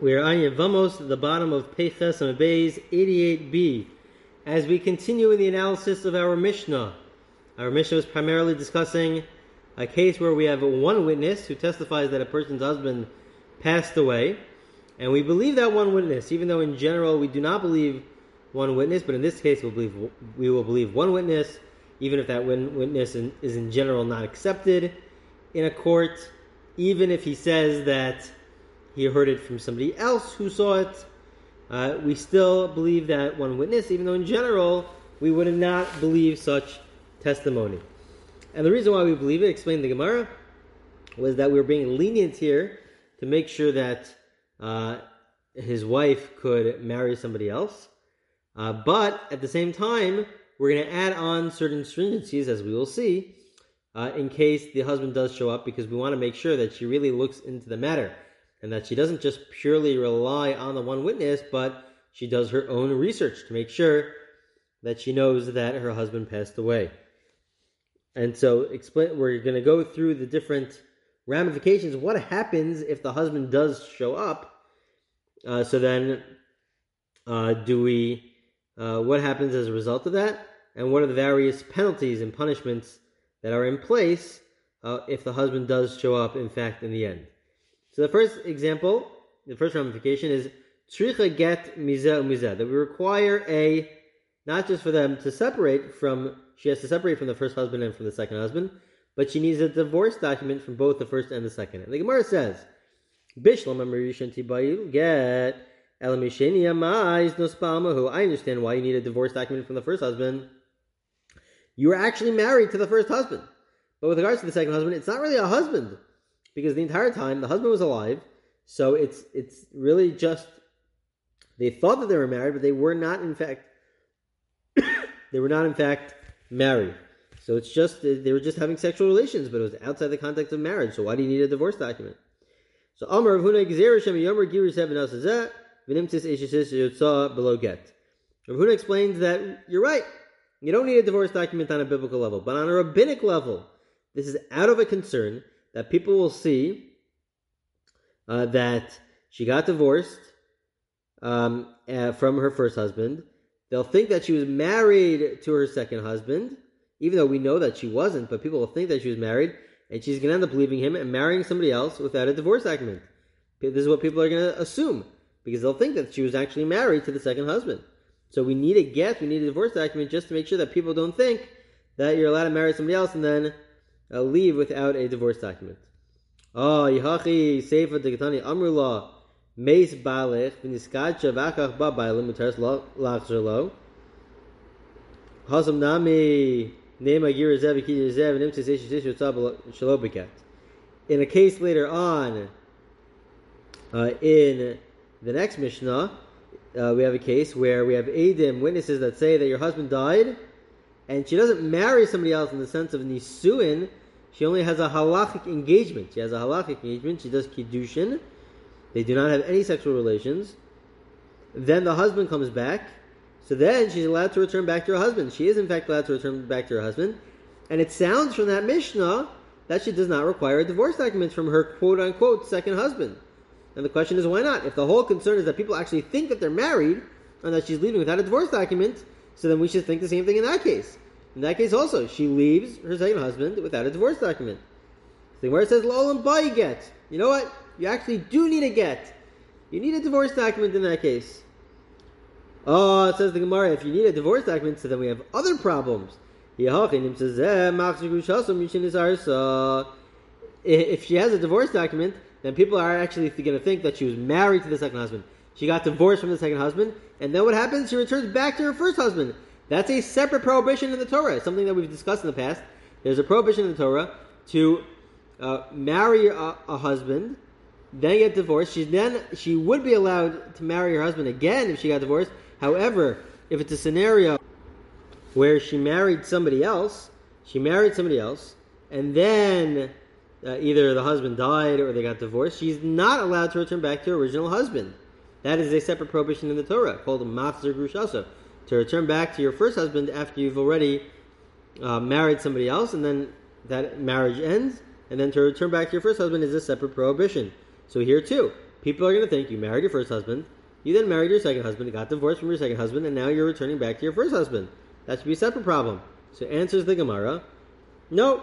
We are on Yevamos at the bottom of Peches and Beis 88b. As we continue in the analysis of our Mishnah, our Mishnah is primarily discussing a case where we have one witness who testifies that a person's husband passed away, and we believe that one witness, even though in general we do not believe one witness, but in this case we'll believe, we will believe one witness, even if that witness is in general not accepted in a court, even if he says that he heard it from somebody else who saw it. Uh, we still believe that one witness, even though in general we would not believe such testimony. And the reason why we believe it, explained the Gemara, was that we were being lenient here to make sure that uh, his wife could marry somebody else. Uh, but at the same time, we're going to add on certain stringencies, as we will see, uh, in case the husband does show up, because we want to make sure that she really looks into the matter and that she doesn't just purely rely on the one witness, but she does her own research to make sure that she knows that her husband passed away. And so, explain, we're going to go through the different ramifications. What happens if the husband does show up? Uh, so then, uh, do we? Uh, what happens as a result of that? And what are the various penalties and punishments that are in place uh, if the husband does show up, in fact, in the end? So the first example, the first ramification is tricha get mizeh umizeh, that we require a, not just for them to separate from, she has to separate from the first husband and from the second husband, but she needs a divorce document from both the first and the second. And the Gemara says, Bishlam Tibayu get. I understand why you need a divorce document from the first husband. You were actually married to the first husband. But with regards to the second husband, it's not really a husband because the entire time the husband was alive. So it's it's really just they thought that they were married, but they were not in fact they were not in fact married. So it's just they were just having sexual relations, but it was outside the context of marriage. So why do you need a divorce document? So Amar Huna Gzerushem Yomer below get. Huna explains that you're right. You don't need a divorce document on a biblical level, but on a rabbinic level, this is out of a concern that people will see uh, that she got divorced um, uh, from her first husband. They'll think that she was married to her second husband, even though we know that she wasn't, but people will think that she was married, and she's going to end up leaving him and marrying somebody else without a divorce document. This is what people are going to assume, because they'll think that she was actually married to the second husband. So we need a get, we need a divorce document just to make sure that people don't think that you're allowed to marry somebody else and then leave without a divorce document. Oh, Degatani Amrullah Balech Mutaris Lachzer Lo Hasam Nami Shalobikat In a case later on, uh, in the next Mishnah, uh, we have a case where we have Adim, witnesses that say that your husband died, and she doesn't marry somebody else in the sense of nisuin. She only has a halachic engagement. She has a halachic engagement. She does kiddushin. They do not have any sexual relations. Then the husband comes back. So then she's allowed to return back to her husband. She is in fact allowed to return back to her husband. And it sounds from that Mishnah that she does not require a divorce document from her quote unquote second husband. And the question is why not? If the whole concern is that people actually think that they're married and that she's leaving without a divorce document, so then we should think the same thing in that case. In that case also, she leaves her second husband without a divorce document. The Gemara says, Lolam buy get. You know what? You actually do need a get. You need a divorce document in that case. Oh, it says the Gemara, if you need a divorce document, so then we have other problems. Eh, if she has a divorce document, then people are actually going to think that she was married to the second husband. She got divorced from the second husband, and then what happens? She returns back to her first husband. That's a separate prohibition in the Torah. Something that we've discussed in the past. There's a prohibition in the Torah to uh, marry a, a, husband, then get divorced. She then she would be allowed to marry her husband again if she got divorced. However, if it's a scenario where she married somebody else, she married somebody else, and then uh, either the husband died or they got divorced, she's not allowed to return back to her original husband. That is a separate prohibition in the Torah called a machzer grushasa. To return back to your first husband after you've already uh, married somebody else, and then that marriage ends, and then to return back to your first husband is a separate prohibition. So here too, people are going to think you married your first husband, you then married your second husband, got divorced from your second husband, and now you're returning back to your first husband. That should be a separate problem. So answers the Gemara, no.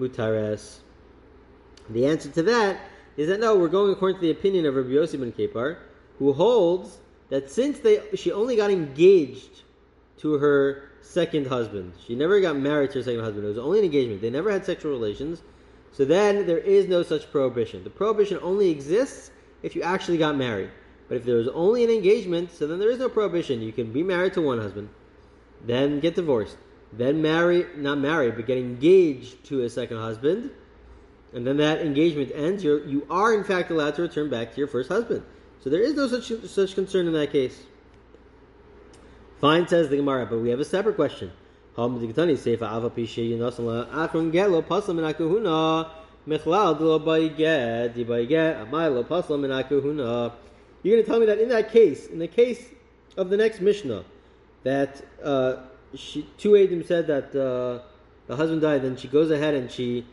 Mutares. The answer to that is that no, we're going according to the opinion of Rabbi Yossi ben Kepar, who holds that since they she only got engaged to her second husband, she never got married to her second husband. It was only an engagement. They never had sexual relations. So then there is no such prohibition. The prohibition only exists if you actually got married. But if there was only an engagement, so then there is no prohibition. You can be married to one husband, then get divorced, then marry, not marry, but get engaged to a second husband, and then that engagement ends. You're, you are in fact allowed to return back to your first husband. So there is no such such concern in that case. Fine, says the Gemara, but we have a separate question. You're going to tell me that in that case, in the case of the next Mishnah, that uh, she, two Adim said that uh, the husband died, then she goes ahead and she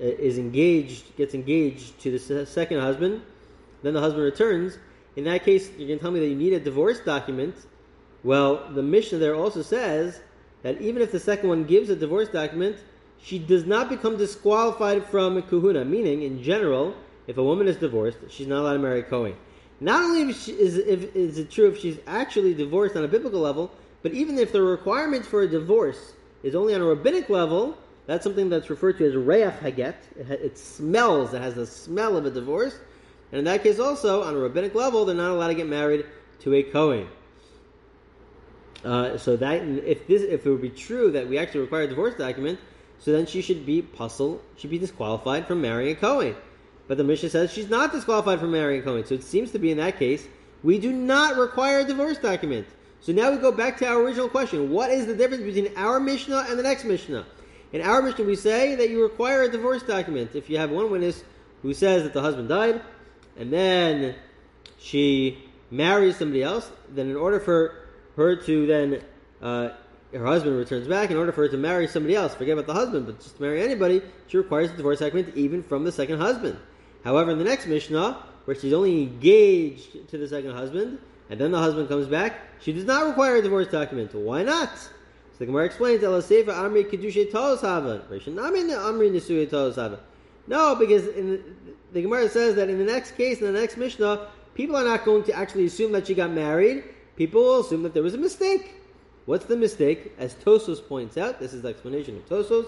Uh, is engaged, gets engaged to the second husband, then the husband returns. In that case, you're going to tell me that you need a divorce document. Well, the Mishnah there also says that even if the second one gives a divorce document, she does not become disqualified from kehuna. Meaning, in general, if a woman is divorced, she's not allowed to marry a Kohen. Not only is, if, is it true if she's actually divorced on a biblical level, but even if the requirement for a divorce is only on a rabbinic level, that's something that's referred to as reiach haget. It, it smells, it has the smell of a divorce. And in that case also, on a rabbinic level, they're not allowed to get married to a Kohen. Uh, so that if this if it would be true that we actually require a divorce document, so then she should be puzzled, should be disqualified from marrying a Kohen. But the Mishnah says she's not disqualified from marrying a Kohen. So it seems to be in that case, we do not require a divorce document. So now we go back to our original question. What is the difference between our Mishnah and the next Mishnah? In our Mishnah, we say that you require a divorce document. If you have one witness who says that the husband died, and then she marries somebody else, then in order for her to then, uh, her husband returns back, in order for her to marry somebody else, forget about the husband, but just to marry anybody, she requires a divorce document even from the second husband. However, in the next Mishnah, where she's only engaged to the second husband, and then the husband comes back, she does not require a divorce document. Why not? The Gemara explains, Amri Kedusha Tolos Hava. Kedushe Amri No, because the, the Gemara says that in the next case, in the next Mishnah, people are not going to actually assume that she got married. People will assume that there was a mistake. What's the mistake? As Tosfos points out, this is the explanation of Tosfos.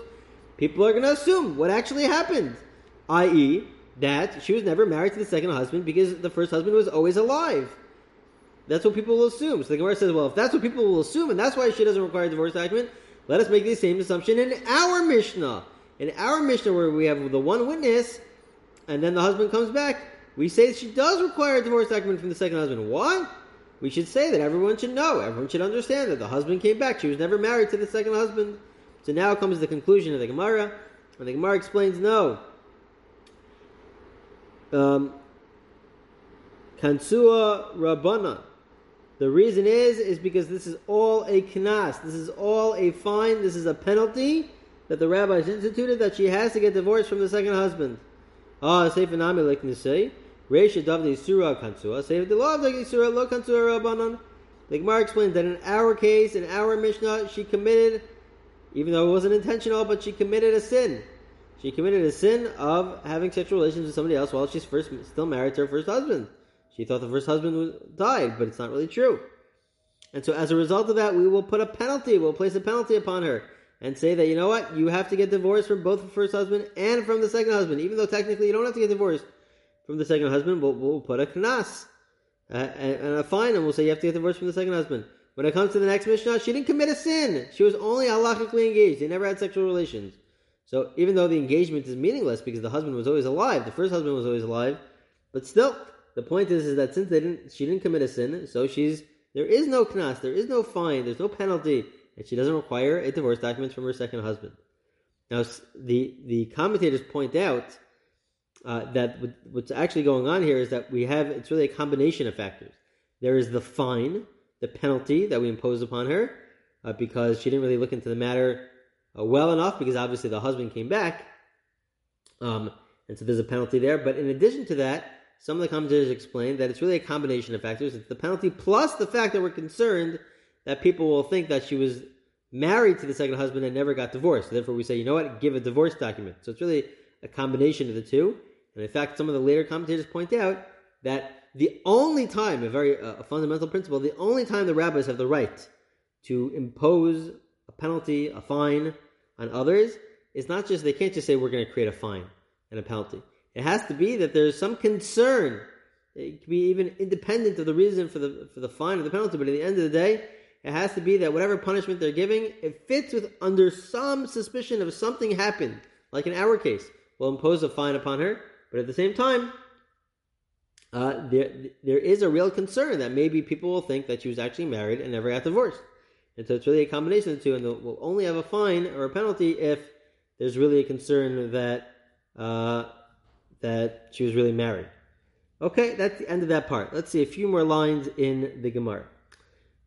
People are going to assume what actually happened, i.e., that she was never married to the second husband because the first husband was always alive. That's what people will assume. So the Gemara says, well, if that's what people will assume, and that's why she doesn't require a divorce document, let us make the same assumption in our Mishnah. In our Mishnah, where we have the one witness, and then the husband comes back, we say she does require a divorce document from the second husband. Why? We should say that everyone should know, everyone should understand that the husband came back. She was never married to the second husband. So now comes the conclusion of the Gemara, and the Gemara explains no. Um, Kansua Rabbana. The reason is, is because this is all a knas. This is all a fine. This is a penalty that the rabbis instituted that she has to get divorced from the second husband. Ah, Sefer Nami like say, Reisha Davdi Surah Kansua, Sefer the law the Surah Lo Kansua Rabbanon. The Gemara explains that in our case, in our Mishnah, she committed, even though it wasn't intentional, but she committed a sin. She committed a sin of having sexual relations with somebody else while she's first still married to her first husband. She thought the first husband died, but it's not really true. And so as a result of that, we will put a penalty, we'll place a penalty upon her and say that, you know what, you have to get divorced from both the first husband and from the second husband. Even though technically you don't have to get divorced from the second husband, we'll, we'll put a knas uh, and a fine and we'll say you have to get divorced from the second husband. When it comes to the next Mishnah, she didn't commit a sin. She was only halachically engaged. They never had sexual relations. So even though the engagement is meaningless because the husband was always alive, the first husband was always alive, but still, the point is, is that since they didn't, she didn't commit a sin, so she's there is no knas, there is no fine, there's no penalty, and she doesn't require a divorce document from her second husband. Now, the the commentators point out uh, that what's actually going on here is that we have it's really a combination of factors. There is the fine, the penalty that we impose upon her uh, because she didn't really look into the matter uh, well enough, because obviously the husband came back, Um, and so there's a penalty there. But in addition to that, some of the commentators explain that it's really a combination of factors. It's the penalty plus the fact that we're concerned that people will think that she was married to the second husband and never got divorced. So therefore, we say, you know what, give a divorce document. So it's really a combination of the two. And in fact, some of the later commentators point out that the only time, a very uh, a fundamental principle, the only time the rabbis have the right to impose a penalty, a fine on others, is not just they can't just say we're going to create a fine and a penalty. It has to be that there's some concern. It can be even independent of the reason for the for the fine or the penalty, but at the end of the day, it has to be that whatever punishment they're giving, it fits with under some suspicion of something happened, like in our case. We'll impose a fine upon her, but at the same time, uh, there there is a real concern that maybe people will think that she was actually married and never got divorced. And so it's really a combination of the two, and we'll only have a fine or a penalty if there's really a concern that uh, that she was really married. Okay, that's the end of that part. Let's see a few more lines in the Gemara.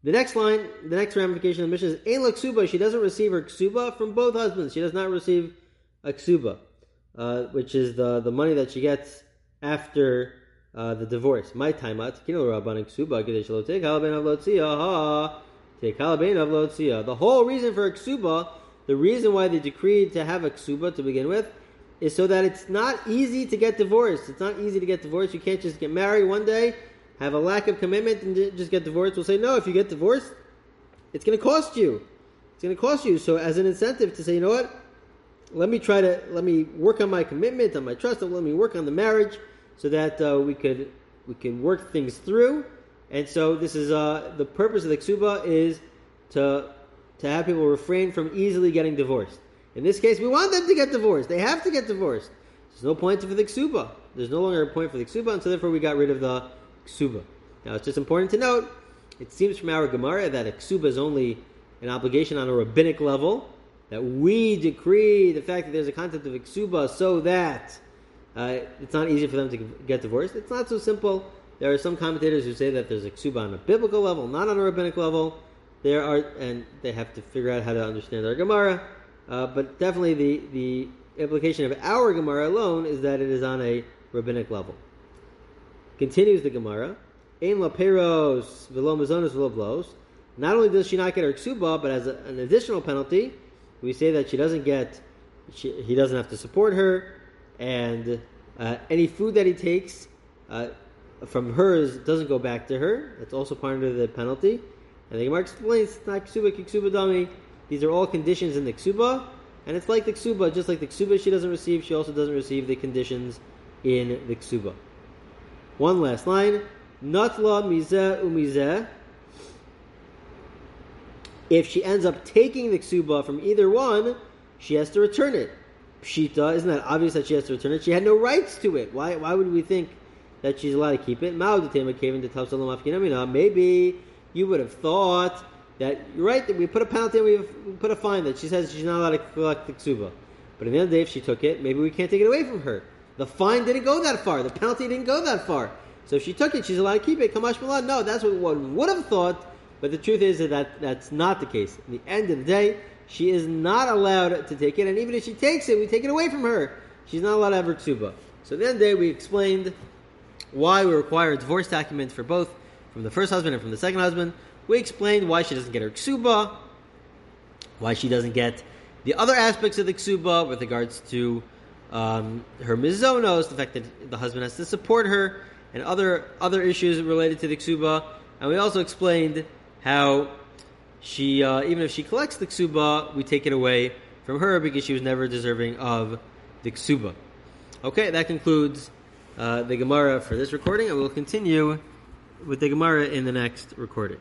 The next line, the next ramification of the Mishnah is Ein ksuba. She doesn't receive her ksuba from both husbands. She does not receive a ksuba, uh, which is the, the money that she gets after uh, the divorce. My time out. The whole reason for a ksuba, the reason why they decreed to have a ksuba to begin with, is so that it's not easy to get divorced. It's not easy to get divorced. You can't just get married one day have a lack of commitment and just get divorced, we'll say, no, if you get divorced, it's going to cost you. It's going to cost you. So as an incentive to say, you know what, let me try to, let me work on my commitment, on my trust, and let me work on the marriage so that uh, we could, we can work things through. And so this is, uh, the purpose of the ksuba is to, to have people refrain from easily getting divorced. In this case, we want them to get divorced. They have to get divorced. There's no point for the ksuba. There's no longer a point for the ksuba, and so therefore we got rid of the ksuba. Now, it's just important to note, it seems from our Gemara that a ksuba is only an obligation on a rabbinic level, that we decree the fact that there's a concept of ksuba so that uh, it's not easy for them to get divorced. It's not so simple. There are some commentators who say that there's a ksuba on a biblical level, not on a rabbinic level. There are, and they have to figure out how to understand our Gemara. Uh, but definitely, the the implication of our Gemara alone is that it is on a rabbinic level. Continues the Gemara, Ein la peros velo mazonos velo blos. Not only does she not get her ksuba, but as a, an additional penalty, we say that she doesn't get, she, he doesn't have to support her, and uh, any food that he takes uh, from hers doesn't go back to her. That's also part of the penalty. And the Gemara explains, not ksuba, ksuba dami. These are all conditions in the ksuba, and it's like the ksuba, just like the ksuba she doesn't receive, she also doesn't receive the conditions in the ksuba. One last line. Natla mizeh umizeh. If she ends up taking the ksuba from either one, she has to return it. Pshita, isn't that obvious that she has to return it? She had no rights to it. Why, why would we think that she's allowed to keep it? Maybe you would have thought that you're right that we put a penalty and we put a fine that she says she's not allowed to collect the ksuba. But at the end of the day, if she took it, maybe we can't take it away from her. The fine didn't go that far. The penalty didn't go that far. So if she took it, she's allowed to keep it. Kamash Milan. No, that's what one would have thought. But the truth is that that's not the case. At the end of the day, she is not allowed to take it. And even if she takes it, we take it away from her. She's not allowed to have her ksuba. So at the end of the day, we explained why we require a divorce document for both from the first husband and from the second husband. We explained why she doesn't get her ksuba, why she doesn't get the other aspects of the ksuba with regards to um, her mizonos, the fact that the husband has to support her, and other other issues related to the ksuba. And we also explained how she, uh, even if she collects the ksuba, we take it away from her because she was never deserving of the ksuba. Okay, that concludes uh, the Gemara for this recording, and we'll continue with the Gemara in the next recording.